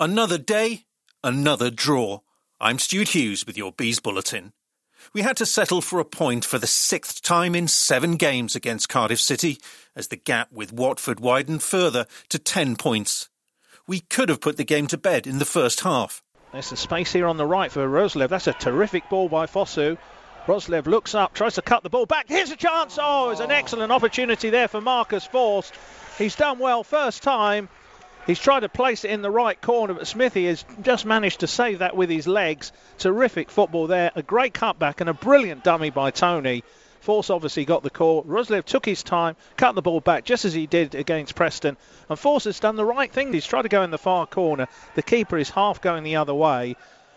Another day, another draw. I'm Stuart Hughes with your Bees Bulletin. We had to settle for a point for the sixth time in seven games against Cardiff City as the gap with Watford widened further to 10 points. We could have put the game to bed in the first half. There's some space here on the right for Roerslev. That's a terrific ball by Fosu. Roerslev looks up, tries to cut the ball back. Here's a chance. Oh, it's an oh. excellent opportunity there for Marcus Forss. He's done well first time. He's tried to place it in the right corner, but Smithy has just managed to save that with his legs. Terrific football there. A great cutback and a brilliant dummy by Toney. Forss obviously got the call. Roerslev took his time, cut the ball back just as he did against Preston. And Forss has done the right thing. He's tried to go in the far corner. The keeper is half going the other way,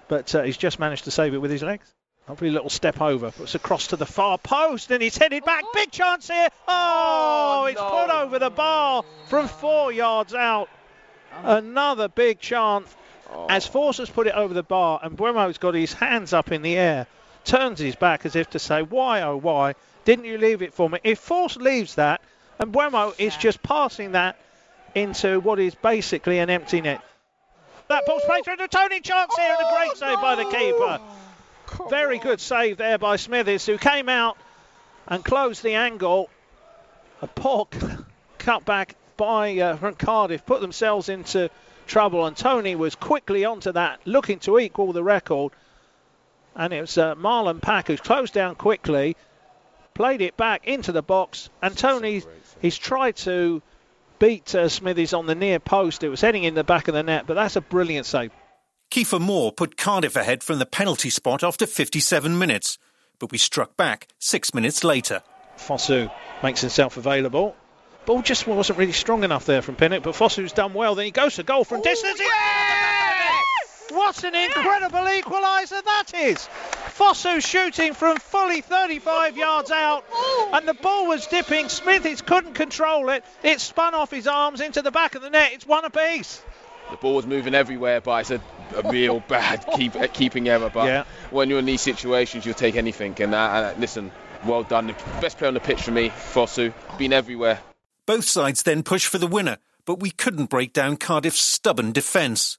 but uh, he's just managed to save it with his legs. Hopefully, a little step over. Puts across to the far post and he's headed back. Big chance here. Oh, it's put over the bar from four yards out. Another big chance oh. as Forss has put it over the bar and Mbeumo's got his hands up in the air, turns his back as if to say, Why, oh, why didn't you leave it for me? If Forss leaves that, and Mbeumo is just passing that into what is basically an empty net. That ball's played through to Toney Chance here and a great oh, save by the keeper. Very good save there by Smithers, who came out and closed the angle. A poor cut back by uh, from Cardiff put themselves into trouble, and Toney was quickly onto that, looking to equal the record. And it was uh, Marlon Pack who's closed down quickly, played it back into the box, and Toney he's tried to beat uh, Smithies on the near post. It was heading in the back of the net, but that's a brilliant save. Kieffer Moore put Cardiff ahead from the penalty spot after 57 minutes, but we struck back six minutes later. Fosu makes himself available. Ball just wasn't really strong enough there from Pinnock, but Fosu's done well. Then he goes to goal from distance. Yes! What an incredible equaliser that is! Fosu shooting from fully 35 yards out, and the ball was dipping. Smithies couldn't control it. It spun off his arms into the back of the net. It's one apiece. The ball was moving everywhere, but it's a, a real bad keep, keeping error. But Yeah. when you're in these situations, you'll take anything. And uh, uh, listen, well done. The best player on the pitch for me, Fosu. Been everywhere. Both sides then pushed for the winner, but we couldn't break down Cardiff's stubborn defence.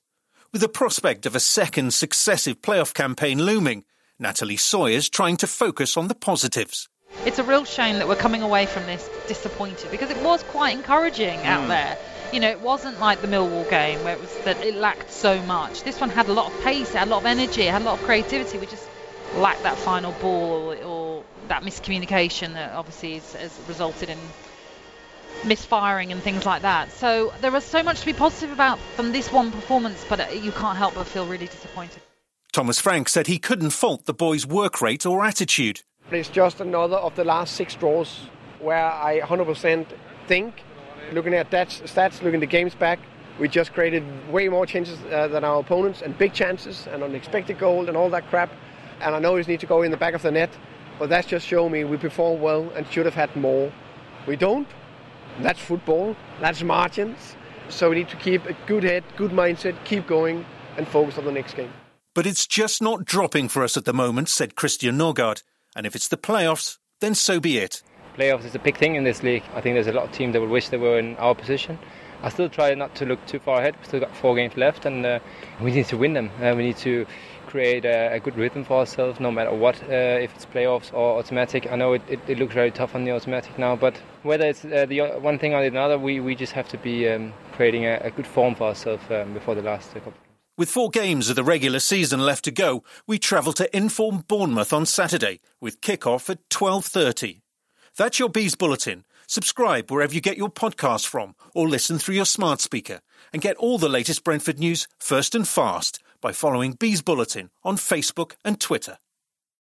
With the prospect of a second successive playoff campaign looming, Natalie Sawyer's trying to focus on the positives. It's a real shame that we're coming away from this disappointed because it was quite encouraging out mm. there. You know, it wasn't like the Millwall game where it was that it lacked so much. This one had a lot of pace, it had a lot of energy, it had a lot of creativity. We just lacked that final ball or, or that miscommunication that obviously has, has resulted in misfiring and things like that. So there was so much to be positive about from this one performance, but uh, you can't help but feel really disappointed. Thomas Frank said he couldn't fault the boys' work rate or attitude. It's just another of the last six draws where I 100% think, looking at that stats, looking at the games back, we just created way more chances uh, than our opponents and big chances and unexpected goal and all that crap. And I know we need to go in the back of the net, but that's just show me we perform well and should have had more. We don't. That's football. That's margins. So we need to keep a good head, good mindset, keep going, and focus on the next game. But it's just not dropping for us at the moment, said Christian Norgaard. And if it's the playoffs, then so be it. Playoffs is a big thing in this league. I think there's a lot of teams that would wish they were in our position. I still try not to look too far ahead. We've still got four games left, and uh, we need to win them. Uh, we need to create a, a good rhythm for ourselves, no matter what, uh, if it's playoffs or automatic. I know it, it, it looks very tough on the automatic now, but whether it's uh, the one thing or the other, we, we just have to be um, creating a, a good form for ourselves um, before the last couple. With four games of the regular season left to go, we travel to Inform Bournemouth on Saturday with kick-off at 12.30. That's your Bees Bulletin. Subscribe wherever you get your podcasts from or listen through your smart speaker and get all the latest Brentford news first and fast by following Bees Bulletin on Facebook and Twitter.